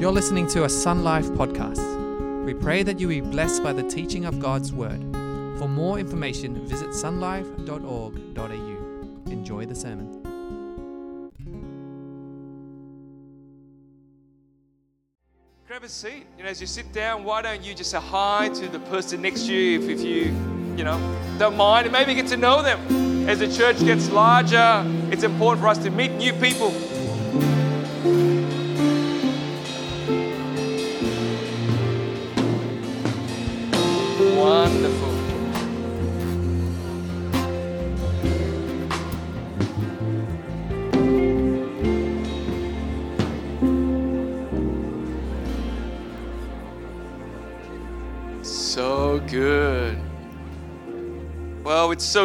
You're listening to a Sun Life podcast. We pray that you be blessed by the teaching of God's Word. For more information, visit sunlife.org.au. Enjoy the sermon. Grab a seat. Know, as you sit down, why don't you just say hi to the person next to you if, if you, you know, don't mind, and maybe get to know them. As the church gets larger, it's important for us to meet new people.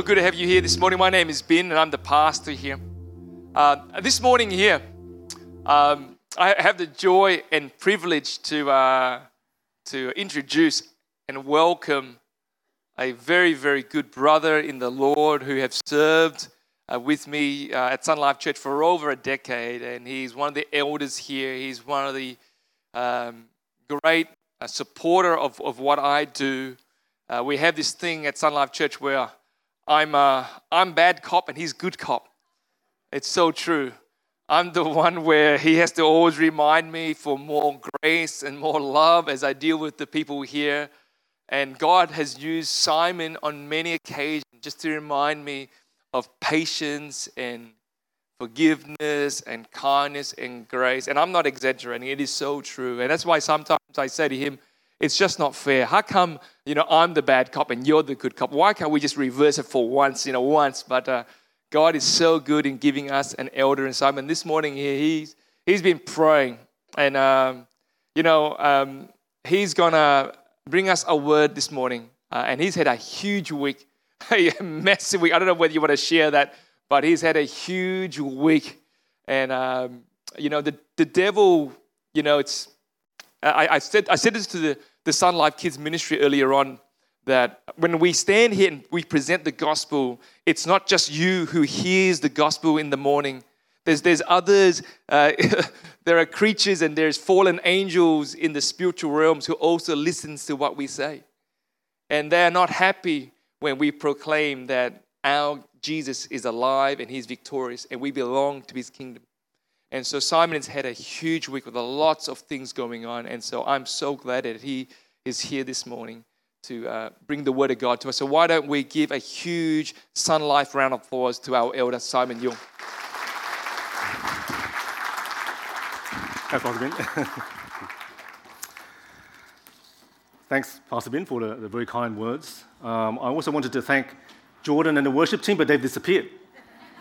Good to have you here this morning. My name is Ben, and I'm the pastor here. Uh, this morning here, um, I have the joy and privilege to uh, to introduce and welcome a very, very good brother in the Lord who have served uh, with me uh, at Sun Life Church for over a decade, and he's one of the elders here. He's one of the um, great uh, supporter of, of what I do. Uh, we have this thing at Sun Life Church where I'm, uh, I'm bad cop and he's good cop. It's so true. I'm the one where he has to always remind me for more grace and more love as I deal with the people here. And God has used Simon on many occasions just to remind me of patience and forgiveness and kindness and grace. And I'm not exaggerating, it is so true. And that's why sometimes I say to him, it's just not fair. How come, you know, I'm the bad cop and you're the good cop? Why can't we just reverse it for once, you know, once? But uh, God is so good in giving us an elder in Simon. This morning here, he's, he's been praying. And, um, you know, um, he's going to bring us a word this morning. Uh, and he's had a huge week, a massive week. I don't know whether you want to share that, but he's had a huge week. And, um, you know, the, the devil, you know, it's, I, I, said, I said this to the, the Sun Life Kids ministry earlier on that when we stand here and we present the gospel, it's not just you who hears the gospel in the morning. There's, there's others, uh, there are creatures and there's fallen angels in the spiritual realms who also listens to what we say. And they're not happy when we proclaim that our Jesus is alive and he's victorious and we belong to his kingdom. And so Simon has had a huge week with lots of things going on. And so I'm so glad that he is here this morning to uh, bring the word of God to us. So why don't we give a huge Sun Life round of applause to our elder Simon Young. Thanks, Pastor Ben. Thanks, Pastor Ben, for the, the very kind words. Um, I also wanted to thank Jordan and the worship team, but they've disappeared.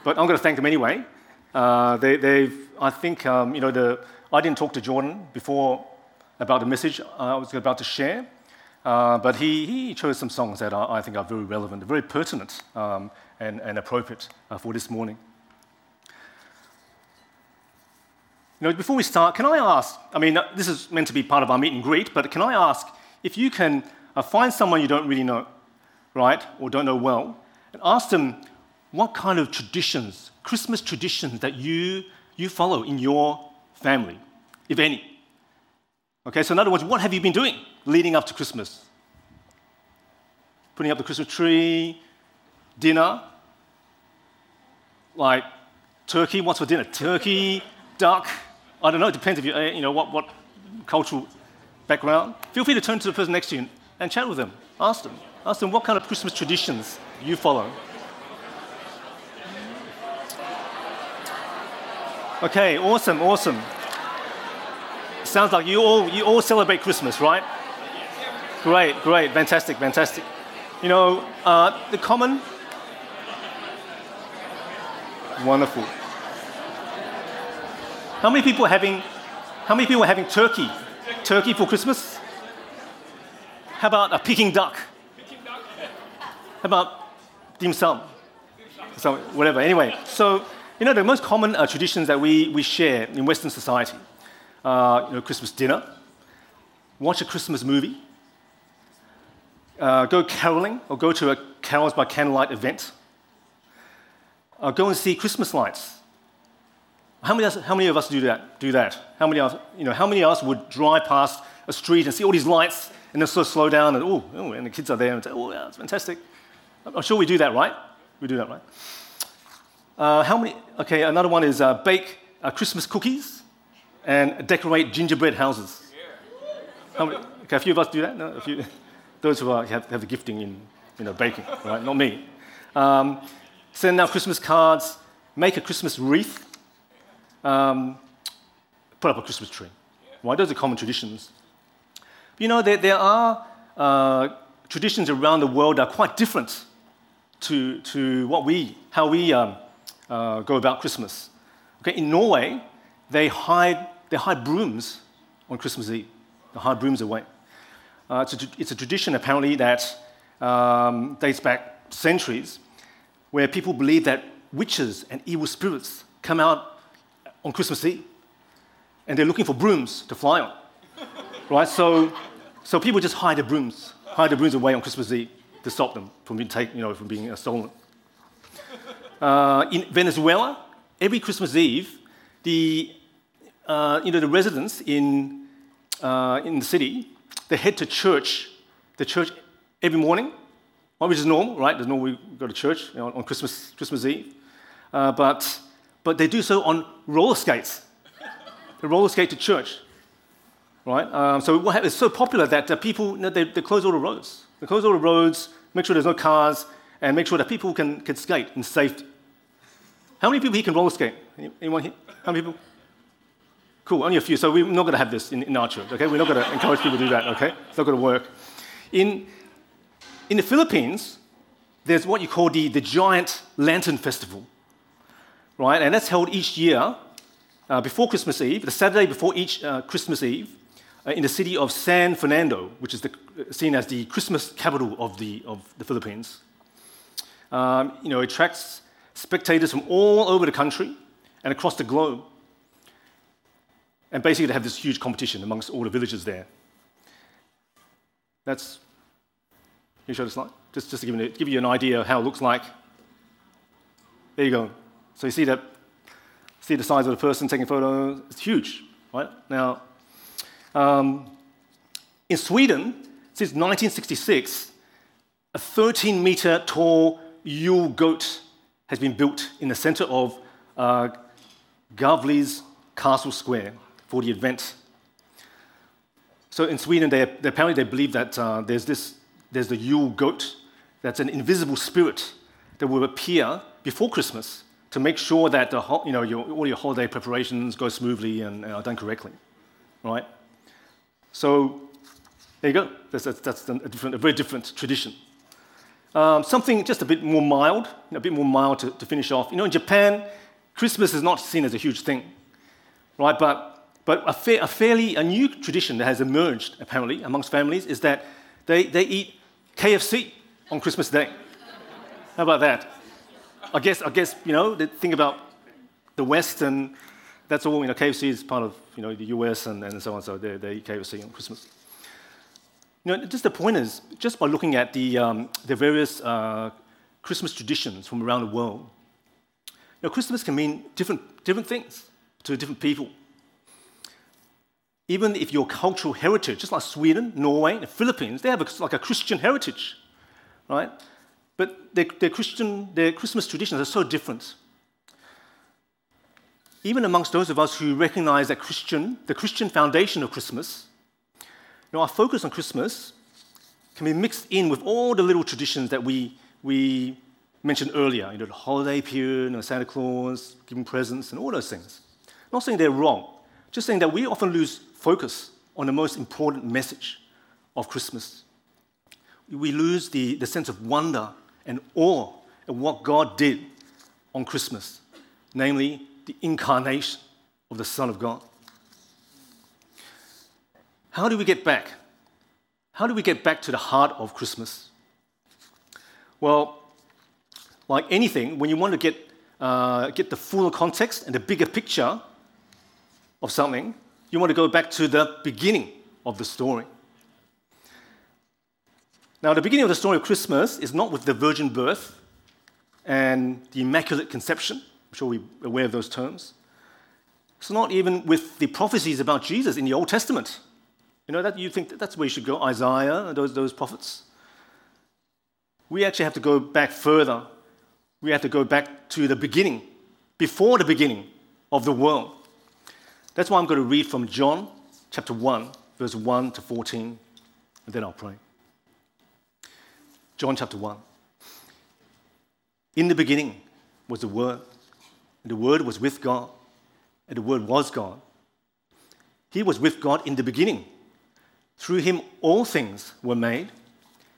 But I'm going to thank them anyway. Uh, they, have I think, um, you know, the, I didn't talk to Jordan before about the message I was about to share, uh, but he, he chose some songs that I, think are very relevant, very pertinent, um, and, and appropriate uh, for this morning. You know, before we start, can I ask? I mean, this is meant to be part of our meet and greet, but can I ask if you can uh, find someone you don't really know, right, or don't know well, and ask them what kind of traditions, Christmas traditions, that you you follow in your family, if any. Okay, so in other words, what have you been doing leading up to Christmas? Putting up the Christmas tree, dinner, like turkey. What's for dinner? Turkey, duck. I don't know. It depends if you, uh, you know, what, what cultural background. Feel free to turn to the person next to you and chat with them. Ask them. Ask them what kind of Christmas traditions you follow. Okay, awesome, awesome. Sounds like you all, you all celebrate Christmas, right? Great, great, fantastic, fantastic. You know, uh, the common, wonderful. How many people are having, how many people are having turkey? Turkey for Christmas? How about a Peking duck? How about dim sum? So, whatever. Anyway, so you know, the most common uh, traditions that we, we share in Western society uh, you know, Christmas dinner, watch a Christmas movie, uh, go caroling or go to a carols by candlelight event, uh, go and see Christmas lights, How many, else, how many of us do that? Do that? How many, you know, how many of us would drive past a street and see all these lights and then sort of slow down and, oh and the kids are there and say, oh, yeah, it's fantastic. I'm sure we do that, right? We do that, right? Uh, how many? Okay, another one is uh, bake uh, Christmas cookies and decorate gingerbread houses. How many, okay, a few of us do that. No, a few. Those who are, have, have the gifting in you know, baking, right? Not me. Um, send out Christmas cards, make a Christmas wreath, um, put up a Christmas tree. Right? Those are common traditions. You know, there, there are uh, traditions around the world that are quite different to, to what we, how we um, uh, go about Christmas. Okay, in Norway, they hide, they hide brooms on Christmas Eve. They hide brooms away. Uh, it's, a, it's, a, tradition, apparently, that um, dates back centuries, where people believe that witches and evil spirits come out on Christmas Eve, and they're looking for brooms to fly on. right? So, so people just hide the brooms, hide the brooms away on Christmas Eve to stop them from being taken, you know, from being stolen. Uh, in Venezuela, every Christmas Eve, the, uh, you know, the residents in, uh, in the city, they head to church, the church every morning, which is normal, right? There's normal we go to church you know, on Christmas, Christmas Eve. Uh, but, but they do so on roller skates. they roller skate to church, right? Um, so it's so popular that uh, people, you know, they, they close all the roads. They close all the roads, make sure there's no cars, and make sure that people can, can skate in safety. How many people here can roller skate? Anyone here? How many people? Cool, only a few. So we're not going to have this in, in our church, okay? We're not going to encourage people to do that, okay? It's not going to work. In, in the Philippines, there's what you call the, the Giant Lantern Festival, right? And that's held each year uh, before Christmas Eve, the Saturday before each uh, Christmas Eve, uh, in the city of San Fernando, which is the, seen as the Christmas capital of the, of the Philippines. Um, you know, it attracts spectators from all over the country and across the globe. And basically, they have this huge competition amongst all the villages there. That's. Can you show the slide? Just, just to give you, give you an idea of how it looks like. There you go. So you see that, see the size of the person taking photos. It's huge, right? Now, um, in Sweden, since 1966, a 13 meter tall Yule goat has been built in the center of uh, Gavle's Castle Square for the event. So in Sweden, they, they apparently they believe that uh, there's this there's the Yule goat that's an invisible spirit that will appear before Christmas to make sure that the, you know, your, all your holiday preparations go smoothly and are done correctly, right? So there you go. That's, that's, that's a, different, a very different tradition. Um, something just a bit more mild, a bit more mild to, to, finish off. You know, in Japan, Christmas is not seen as a huge thing, right? But, but a, fa- a fairly a new tradition that has emerged apparently amongst families is that they, they eat KFC on Christmas Day. How about that? I guess, I guess you know, the thing about the West and that's all, you know, KFC is part of, you know, the US and, and so on, so they, they eat KFC on Christmas. You know, just the point is, just by looking at the, um, the various uh, Christmas traditions from around the world, you know, Christmas can mean different, different things to different people. Even if your cultural heritage, just like Sweden, Norway, the Philippines, they have a, like a Christian heritage, right? But their, their, Christian, their Christmas traditions are so different. Even amongst those of us who recognize that Christian, the Christian foundation of Christmas, know, our focus on Christmas can be mixed in with all the little traditions that we, we mentioned earlier, you know, the holiday period, you know, Santa Claus, giving presents, and all those things. Not saying they're wrong, just saying that we often lose focus on the most important message of Christmas. We lose the, the sense of wonder and awe at what God did on Christmas, namely the incarnation of the Son of God. How do we get back? How do we get back to the heart of Christmas? Well, like anything, when you want to get, uh, get the fuller context and the bigger picture of something, you want to go back to the beginning of the story. Now, the beginning of the story of Christmas is not with the virgin birth and the immaculate conception. I'm sure we're aware of those terms. It's not even with the prophecies about Jesus in the Old Testament. You know, that you think that that's where you should go, Isaiah, those, those prophets. We actually have to go back further. We have to go back to the beginning, before the beginning of the world. That's why I'm going to read from John chapter 1, verse 1 to 14, and then I'll pray. John chapter 1. In the beginning was the Word, and the Word was with God, and the Word was God. He was with God in the beginning. Through him, all things were made.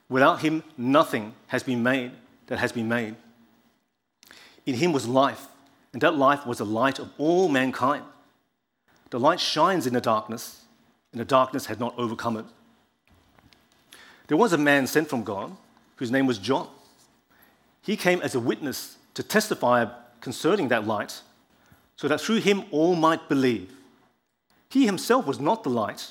Without him, nothing has been made that has been made. In him was life, and that life was the light of all mankind. The light shines in the darkness, and the darkness had not overcome it. There was a man sent from God whose name was John. He came as a witness to testify concerning that light, so that through him all might believe. He himself was not the light,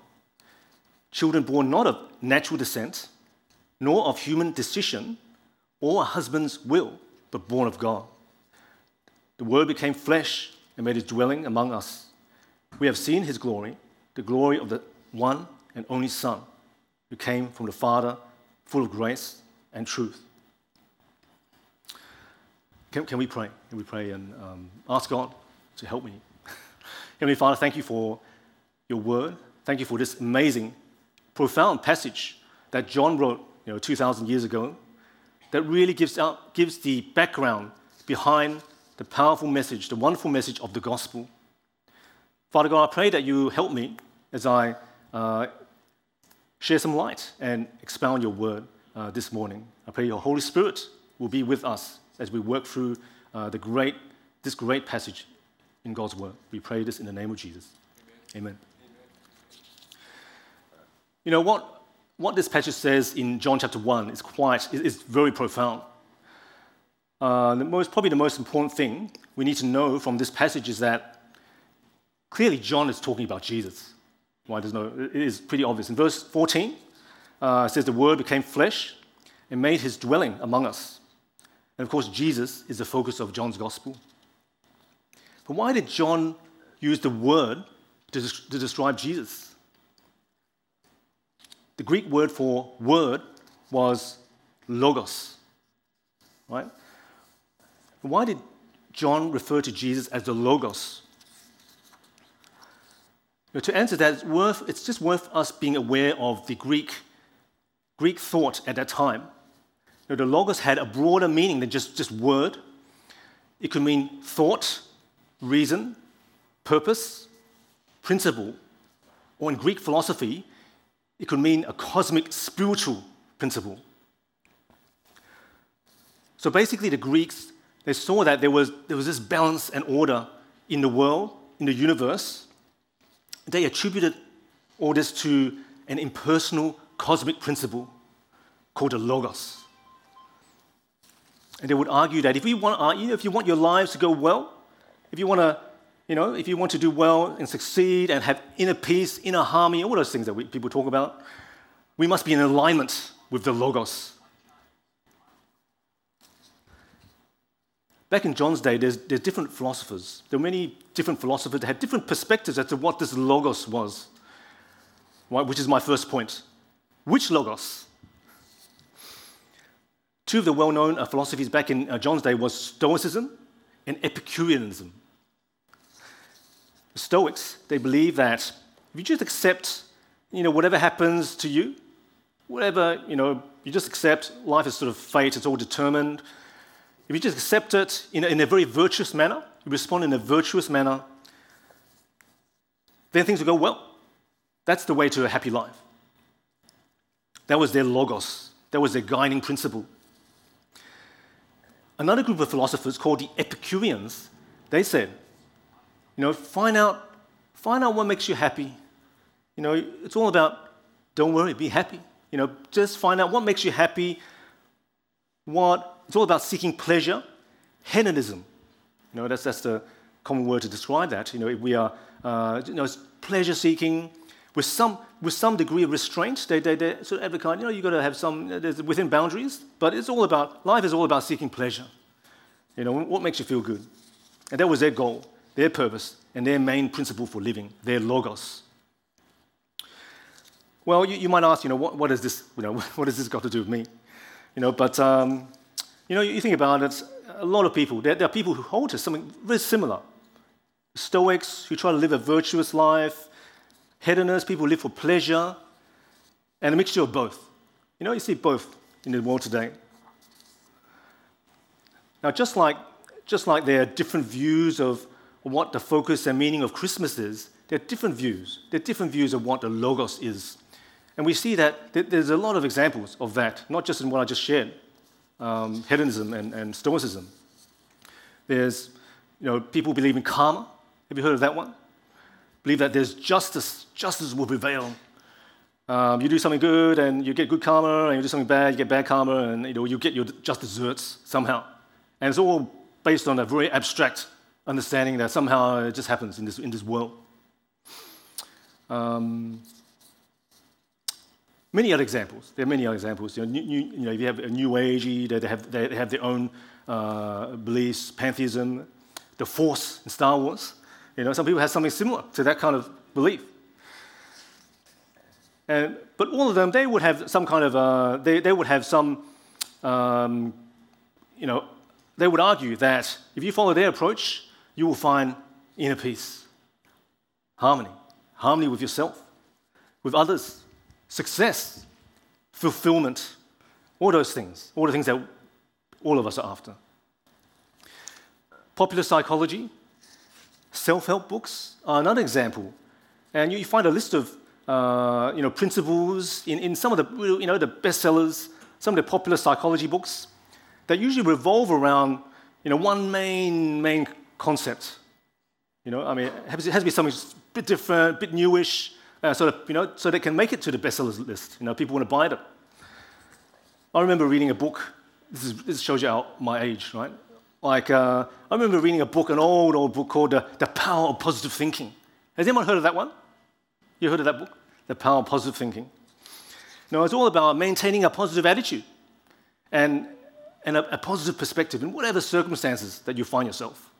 children born not of natural descent, nor of human decision or a husband's will, but born of God. The Word became flesh and made his dwelling among us. We have seen his glory, the glory of the one and only Son, who came from the Father, full of grace and truth. Can, can we pray? Can we pray and um, ask God to help me? Heavenly Father, thank you for your word. Thank you for this amazing profound passage that John wrote you know, 2,000 years ago that really gives, out, gives the background behind the powerful message, the wonderful message of the gospel. Father God, I pray that you help me as I uh, share some light and expound your word uh, this morning. I pray your Holy Spirit will be with us as we work through uh, the great, this great passage in God's word. We pray this in the name of Jesus. Amen. Amen. You know, what, what this passage says in John chapter 1 is quite, is very profound. Uh, the most, probably the most important thing we need to know from this passage is that clearly John is talking about Jesus. Why there's no, it is pretty obvious. In verse 14, uh, it says, The Word became flesh and made his dwelling among us. And of course, Jesus is the focus of John's gospel. But why did John use the word to, to describe Jesus? The Greek word for word was logos. Right? Why did John refer to Jesus as the logos? To answer that, it's, worth, it's just worth us being aware of the Greek, Greek thought at that time. Now, the logos had a broader meaning than just, just word. It could mean thought, reason, purpose, principle, or in Greek philosophy, it could mean a cosmic spiritual principle. So basically, the Greeks, they saw that there was, there was this balance and order in the world, in the universe. They attributed all this to an impersonal cosmic principle called the Logos. And they would argue that if, want, uh, you know, if you want your lives to go well, if you want to you know, if you want to do well and succeed and have inner peace, inner harmony, all those things that we, people talk about, we must be in alignment with the Logos. Back in John's day, there's, there's different philosophers. There were many different philosophers that had different perspectives as to what this Logos was, which is my first point. Which Logos? Two of the well known uh, philosophies back in uh, John's day was Stoicism and Epicureanism. The Stoics, they believe that if you just accept, you know, whatever happens to you, whatever, you know, you just accept life is sort of fate, it's all determined. If you just accept it in a, in a very virtuous manner, you respond in a virtuous manner, then things will go well. That's the way to a happy life. That was their logos, that was their guiding principle. Another group of philosophers called the Epicureans, they said, you know, find out, find out what makes you happy. You know, it's all about don't worry, be happy. You know, just find out what makes you happy. What it's all about seeking pleasure, hedonism. You know, that's that's the common word to describe that. You know, we are uh, you know, pleasure seeking with some with some degree of restraint. They, they, they sort of advocate, you know, you've got to have some there's within boundaries, but it's all about life is all about seeking pleasure. You know, what makes you feel good? And that was their goal, their purpose, and their main principle for living, their logos. Well, you, you might ask, you know, what, what, is this, you know, what has this got to do with me? You know, but, um, you know, you think about it, a lot of people, there, there are people who hold to something very similar. Stoics who try to live a virtuous life, hedonists, people who live for pleasure, and a mixture of both. You know, you see both in the world today. Now, just like, just like there are different views of what the focus and meaning of Christmas is, there are different views. There are different views of what the Logos is. And we see that there's a lot of examples of that, not just in what I just shared um, hedonism and, and Stoicism. There's, you know, people believe in karma. Have you heard of that one? Believe that there's justice, justice will prevail. Um, you do something good and you get good karma, and you do something bad, you get bad karma, and you know, you get your just desserts somehow. And it's all based on a very abstract understanding that somehow it just happens in this, in this world. Um, many other examples. There are many other examples. You know, new, you know you have a New Age, they have, they have their own uh, beliefs, pantheism, the Force in Star Wars. You know, some people have something similar to that kind of belief. And, but all of them, they would have some kind of, uh, they, they would have some, um, you know, they would argue that if you follow their approach, you will find inner peace, harmony, harmony with yourself, with others, success, fulfillment, all those things, all the things that all of us are after. Popular psychology, self help books are another example. And you find a list of uh, you know, principles in, in some of the, you know, the bestsellers, some of the popular psychology books that usually revolve around you know, one main, main concept. You know, I mean, it has, to be something a bit different, a bit newish, uh, so, that, you know, so they can make it to the bestsellers list. You know, people want to buy them. I remember reading a book. This, is, this shows you how, my age, right? Like, uh, I remember reading a book, an old, old book called uh, The Power of Positive Thinking. Has anyone heard of that one? You heard of that book? The Power of Positive Thinking. No, it's all about maintaining a positive attitude and and a, a positive perspective in whatever circumstances that you find yourself.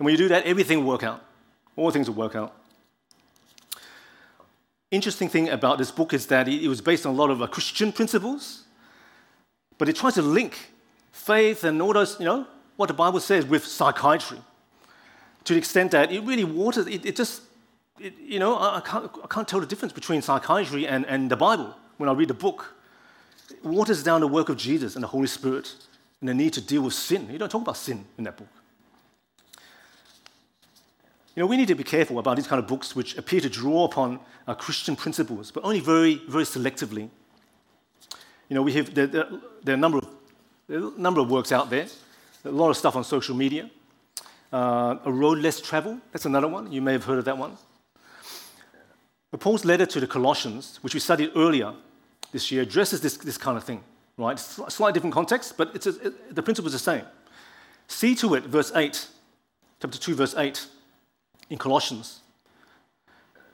And when you do that, everything will work out. All things will work out. Interesting thing about this book is that it was based on a lot of uh, Christian principles, but it tries to link faith and all those, you know, what the Bible says with psychiatry to the extent that it really waters, it, it just, it, you know, I, can't, I can't tell the difference between psychiatry and, and the Bible when I read the book waters down the work of Jesus and the Holy Spirit and the need to deal with sin. You don't talk about sin in that book. You know, we need to be careful about these kind of books which appear to draw upon uh, Christian principles, but only very, very selectively. You know, we have there, there, there are a number of a number of works out there, a lot of stuff on social media. Uh, a road less traveled, that's another one. You may have heard of that one. But Paul's letter to the Colossians, which we studied earlier, this year addresses this, this kind of thing, right? Slightly different context, but it's a, it, the principle is the same. See to it, verse 8, chapter 2, verse 8, in Colossians.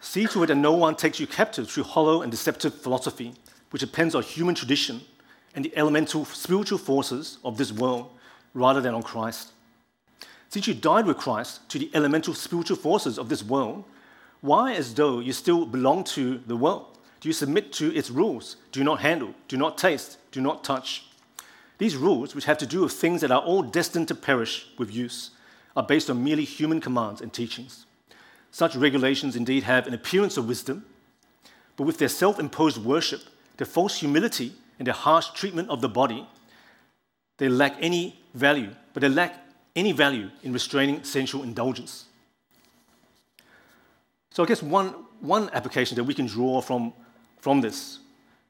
See to it that no one takes you captive through hollow and deceptive philosophy, which depends on human tradition and the elemental spiritual forces of this world rather than on Christ. Since you died with Christ to the elemental spiritual forces of this world, why, as though you still belong to the world, do you submit to its rules? Do not handle, do not taste, do not touch. These rules, which have to do with things that are all destined to perish with use, are based on merely human commands and teachings. Such regulations indeed have an appearance of wisdom, but with their self imposed worship, their false humility, and their harsh treatment of the body, they lack any value, but they lack any value in restraining sensual indulgence. So, I guess one, one application that we can draw from from this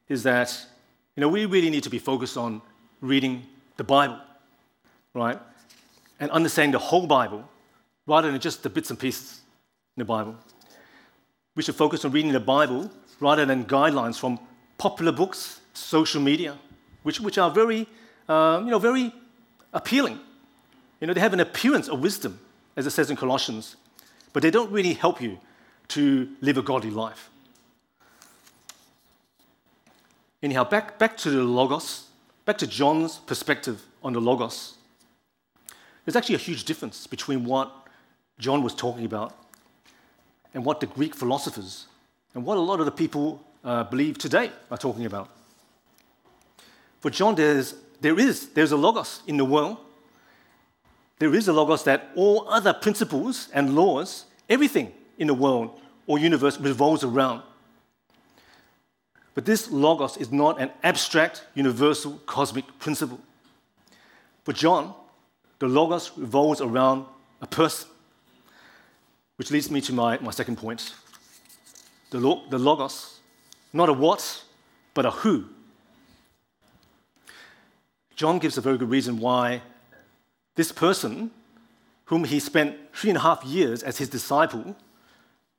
is that you know, we really need to be focused on reading the Bible, right? And understanding the whole Bible rather than just the bits and pieces. The Bible. We should focus on reading the Bible rather than guidelines from popular books, social media, which, which are very, um, you know, very appealing. You know, they have an appearance of wisdom, as it says in Colossians, but they don't really help you to live a godly life. Anyhow, back, back to the Logos, back to John's perspective on the Logos. There's actually a huge difference between what John was talking about and what the Greek philosophers and what a lot of the people uh, believe today are talking about. For John, there's, there is there's a logos in the world. There is a logos that all other principles and laws, everything in the world or universe revolves around. But this logos is not an abstract, universal, cosmic principle. For John, the logos revolves around a person. Which leads me to my, my second point. The, the logos, not a what, but a who. John gives a very good reason why this person, whom he spent three and a half years as his disciple,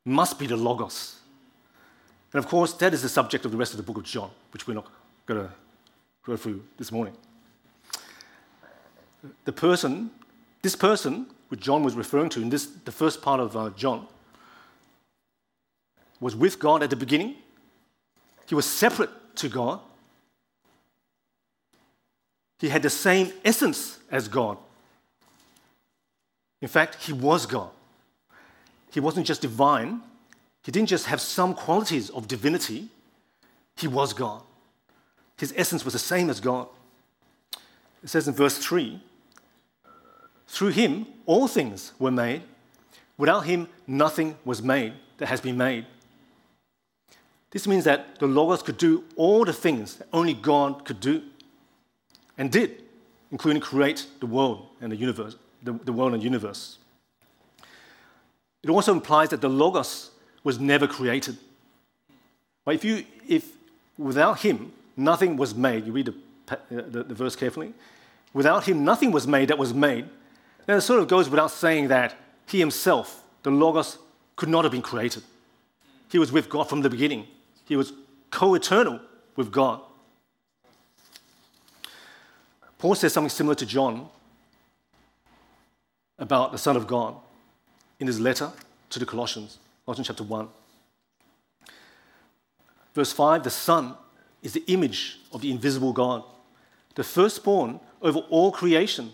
must be the Logos. And of course, that is the subject of the rest of the book of John, which we're not going to go through this morning. The person, this person, which John was referring to in this, the first part of uh, John, was with God at the beginning. He was separate to God. He had the same essence as God. In fact, he was God. He wasn't just divine, he didn't just have some qualities of divinity, he was God. His essence was the same as God. It says in verse 3 Through him, all things were made. Without him, nothing was made that has been made. This means that the Logos could do all the things that only God could do and did, including create the world and the universe, the, the world and universe. It also implies that the Logos was never created. But if you, if without him, nothing was made, you read the, uh, the, the verse carefully, without him, nothing was made that was made, then it sort of goes without saying that he himself, the Logos, could not have been created. He was with God from the beginning. He was co eternal with God. Paul says something similar to John about the Son of God in his letter to the Colossians, Colossians chapter 1. Verse 5 The Son is the image of the invisible God, the firstborn over all creation.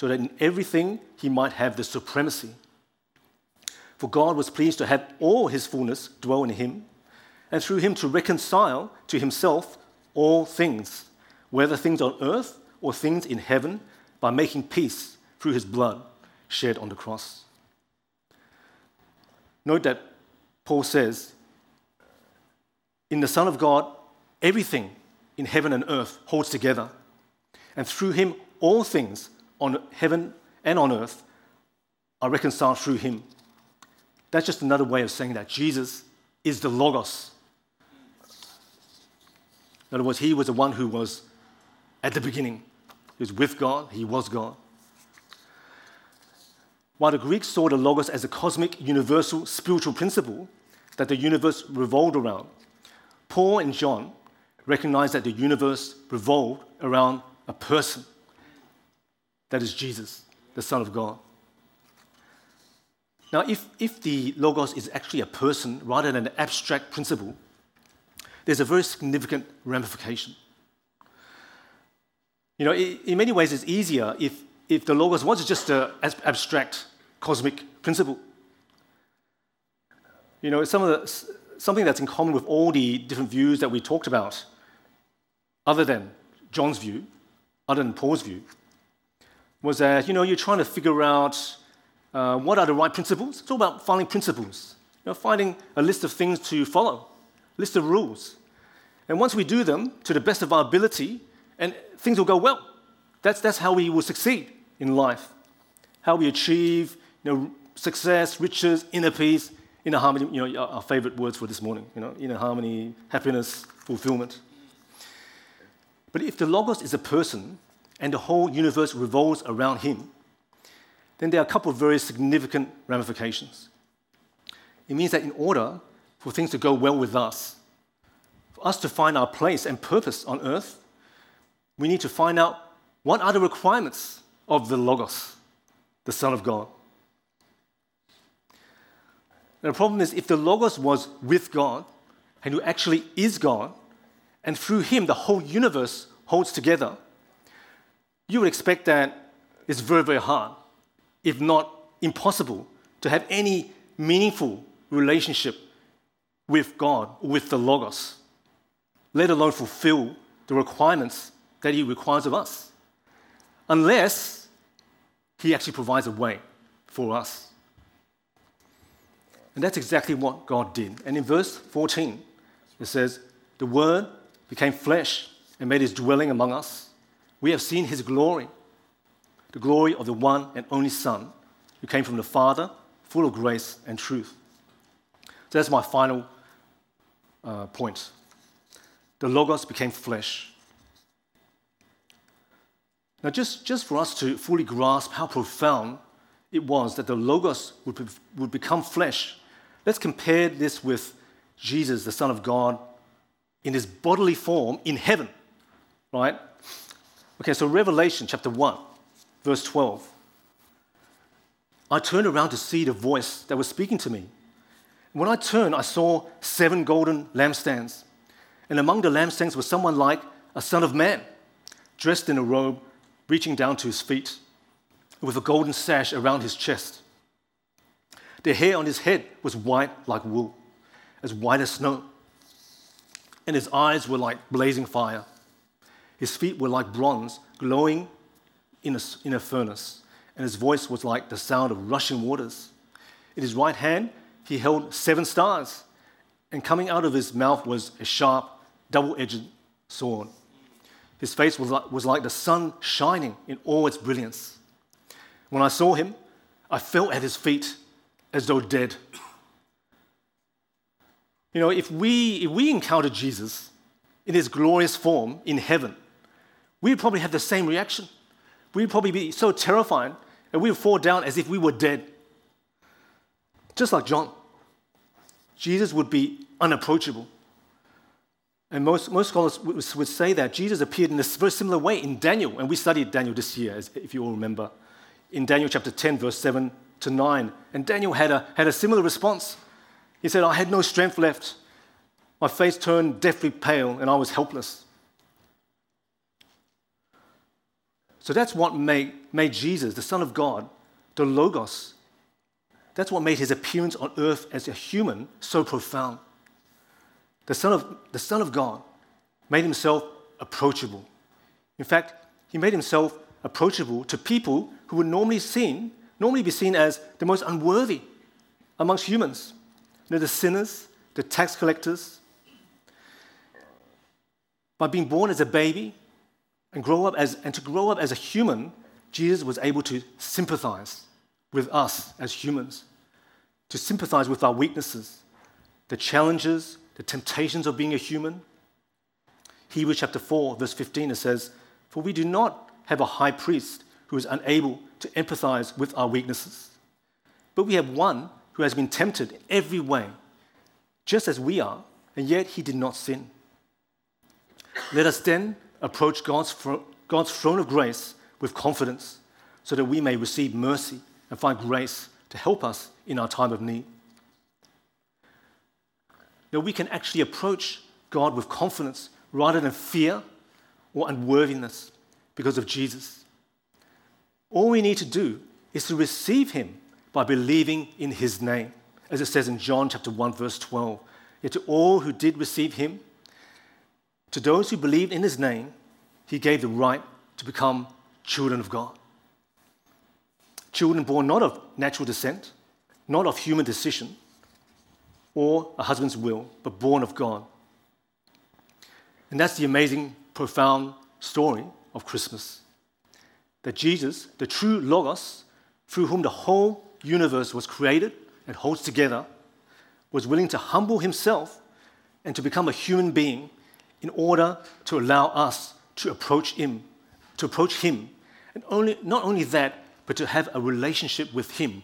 so that in everything he might have the supremacy. For God was pleased to have all his fullness dwell in him, and through him to reconcile to himself all things, whether things on earth or things in heaven, by making peace through his blood shed on the cross. Note that Paul says, In the Son of God, everything in heaven and earth holds together. And through him, all things on heaven and on earth are reconciled through him. That's just another way of saying that Jesus is the Logos. In other words, he was the one who was at the beginning. He was with God, he was God. While the Greeks saw the Logos as a cosmic, universal, spiritual principle that the universe revolved around, Paul and John recognized that the universe revolved around a person. That is Jesus, the Son of God. Now, if, if the Logos is actually a person rather than an abstract principle, there's a very significant ramification. You know, in many ways, it's easier if, if the Logos was just an abstract cosmic principle. You know, some of the, something that's in common with all the different views that we talked about, other than John's view, other than Paul's view, was that, you know, you're trying to figure out uh, what are the right principles. It's all about finding principles. You know, finding a list of things to follow, list of rules. And once we do them to the best of our ability, and things will go well. That's, that's how we will succeed in life. How we achieve you know, success, riches, inner peace, inner harmony, you know, our favorite words for this morning, you know, inner harmony, happiness, fulfillment. But if the Logos is a person and the whole universe revolves around him, then there are a couple of very significant ramifications. It means that in order for things to go well with us, for us to find our place and purpose on earth, we need to find out what are the requirements of the Logos, the Son of God. And the problem is, if the Logos was with God, and who actually is God, and through him the whole universe holds together, you would expect that it's very, very hard, if not impossible, to have any meaningful relationship with God, with the Logos, let alone fulfill the requirements that He requires of us, unless He actually provides a way for us. And that's exactly what God did. And in verse 14, it says, The Word became flesh and made his dwelling among us. We have seen his glory, the glory of the one and only Son, who came from the Father, full of grace and truth. So that's my final uh, point. The Logos became flesh. Now, just, just for us to fully grasp how profound it was that the Logos would, be, would become flesh, let's compare this with Jesus, the Son of God, in his bodily form in heaven, right? Okay, so Revelation chapter 1, verse 12. I turned around to see the voice that was speaking to me. When I turned, I saw seven golden lampstands. And among the lampstands was someone like a son of man, dressed in a robe reaching down to his feet, with a golden sash around his chest. The hair on his head was white like wool, as white as snow. And his eyes were like blazing fire. His feet were like bronze, glowing in a, in a furnace. And his voice was like the sound of rushing waters. In his right hand, he held seven stars. And coming out of his mouth was a sharp, double edged sword. His face was like, was like the sun shining in all its brilliance. When I saw him, I fell at his feet as though dead. You know, if we, if we encountered Jesus in his glorious form in heaven, we'd probably have the same reaction. We'd probably be so terrified and we'd fall down as if we were dead. Just like John. Jesus would be unapproachable. And most, most scholars would say that Jesus appeared in a very similar way in Daniel, and we studied Daniel this year, if you all remember, in Daniel chapter 10, verse 7 to 9. And Daniel had a, had a similar response. He said, I had no strength left. My face turned deathly pale, and I was helpless. So that's what made, made Jesus, the Son of God, the Logos, that's what made his appearance on earth as a human so profound the Son of, the Son of God made himself approachable. In fact, he made himself approachable to people who would normally seen, normally be seen as the most unworthy amongst humans. You know, the sinners, the tax collectors. By being born as a baby and grow up as and to grow up as a human, Jesus was able to sympathize with us as humans, to sympathize with our weaknesses, the challenges, the temptations of being a human. Hebrews chapter 4, verse 15, it says, For we do not have a high priest who is unable to empathize with our weaknesses, but we have one who has been tempted in every way, just as we are, and yet he did not sin. Let us then approach God's, God's throne of grace with confidence so that we may receive mercy and find grace to help us in our time of need that we can actually approach God with confidence rather than fear or unworthiness because of Jesus. All we need to do is to receive him by believing in his name, as it says in John chapter 1 verse 12. Yet to all who did receive him, to those who believed in his name, he gave the right to become children of God. Children born not of natural descent, not of human decision, or a husband's will, but born of God. And that's the amazing, profound story of Christmas. That Jesus, the true Logos, through whom the whole universe was created and holds together, was willing to humble himself and to become a human being in order to allow us to approach him, to approach him. And only, not only that, but to have a relationship with him,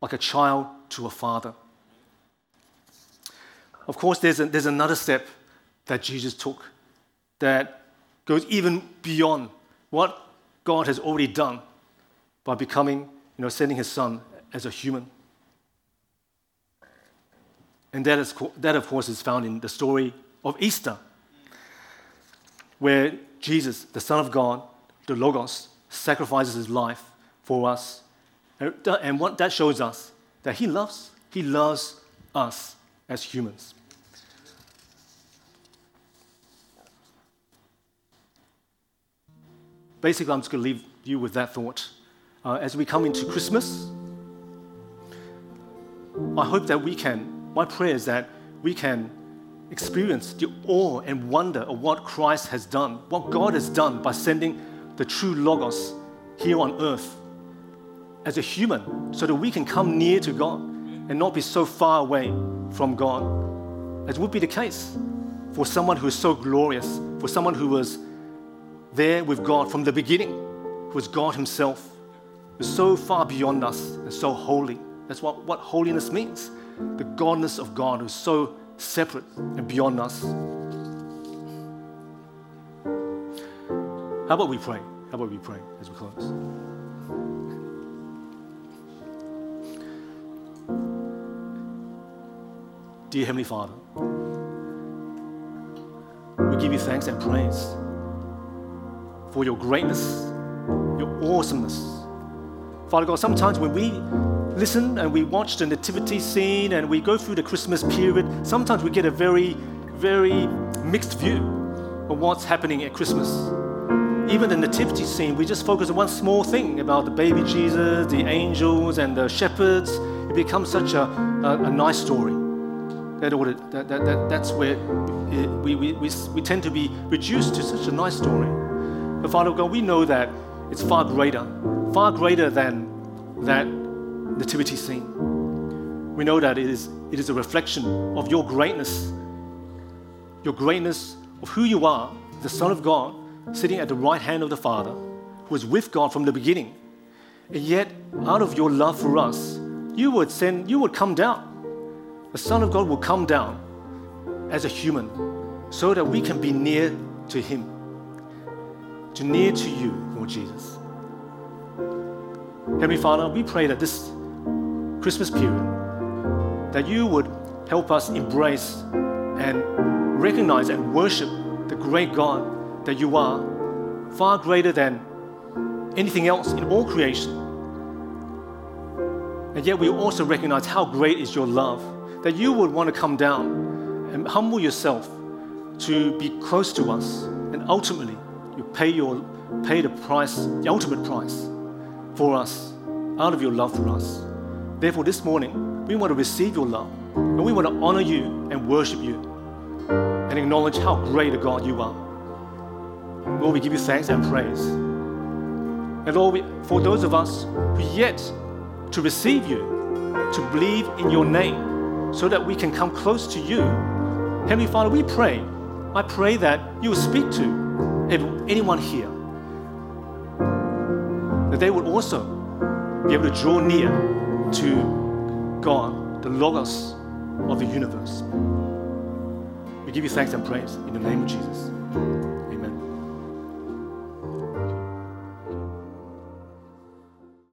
like a child to a father. Of course, there's, a, there's another step that Jesus took that goes even beyond what God has already done by becoming, you know, sending his son as a human. And that, is, that, of course, is found in the story of Easter, where Jesus, the Son of God, the Logos, sacrifices his life for us. And what that shows us that he loves, he loves us as humans. Basically, I'm just going to leave you with that thought. Uh, as we come into Christmas, I hope that we can, my prayer is that we can experience the awe and wonder of what Christ has done, what God has done by sending the true Logos here on earth as a human so that we can come near to God and not be so far away from God, as would be the case for someone who is so glorious, for someone who was there with God from the beginning, who was God Himself, who is so far beyond us and so holy. That's what, what holiness means the godness of God who's so separate and beyond us. How about we pray? How about we pray as we close? Dear Heavenly Father, we give you thanks and praise for your greatness, your awesomeness. Father God, sometimes when we listen and we watch the nativity scene and we go through the Christmas period, sometimes we get a very, very mixed view of what's happening at Christmas. Even the nativity scene, we just focus on one small thing about the baby Jesus, the angels, and the shepherds. It becomes such a, a, a nice story. That, that, that, that, that's where it, we, we, we, we tend to be reduced to such a nice story. But Father God, we know that it's far greater, far greater than that nativity scene. We know that it is, it is a reflection of your greatness, your greatness of who you are, the Son of God, sitting at the right hand of the Father, who was with God from the beginning. And yet, out of your love for us, you would send, you would come down. The Son of God will come down as a human so that we can be near to Him, to near to you, Lord Jesus. Heavenly Father, we pray that this Christmas period, that you would help us embrace and recognize and worship the great God that you are, far greater than anything else in all creation. And yet we also recognize how great is your love, that you would want to come down and humble yourself to be close to us, and ultimately you pay your pay the price, the ultimate price for us out of your love for us. Therefore, this morning, we want to receive your love and we want to honor you and worship you and acknowledge how great a God you are. Lord, we give you thanks and praise. And Lord, we, for those of us who yet to receive you, to believe in your name, so that we can come close to you, Heavenly Father, we pray. I pray that you will speak to anyone here, that they would also be able to draw near to God, the Logos of the universe. We give you thanks and praise in the name of Jesus.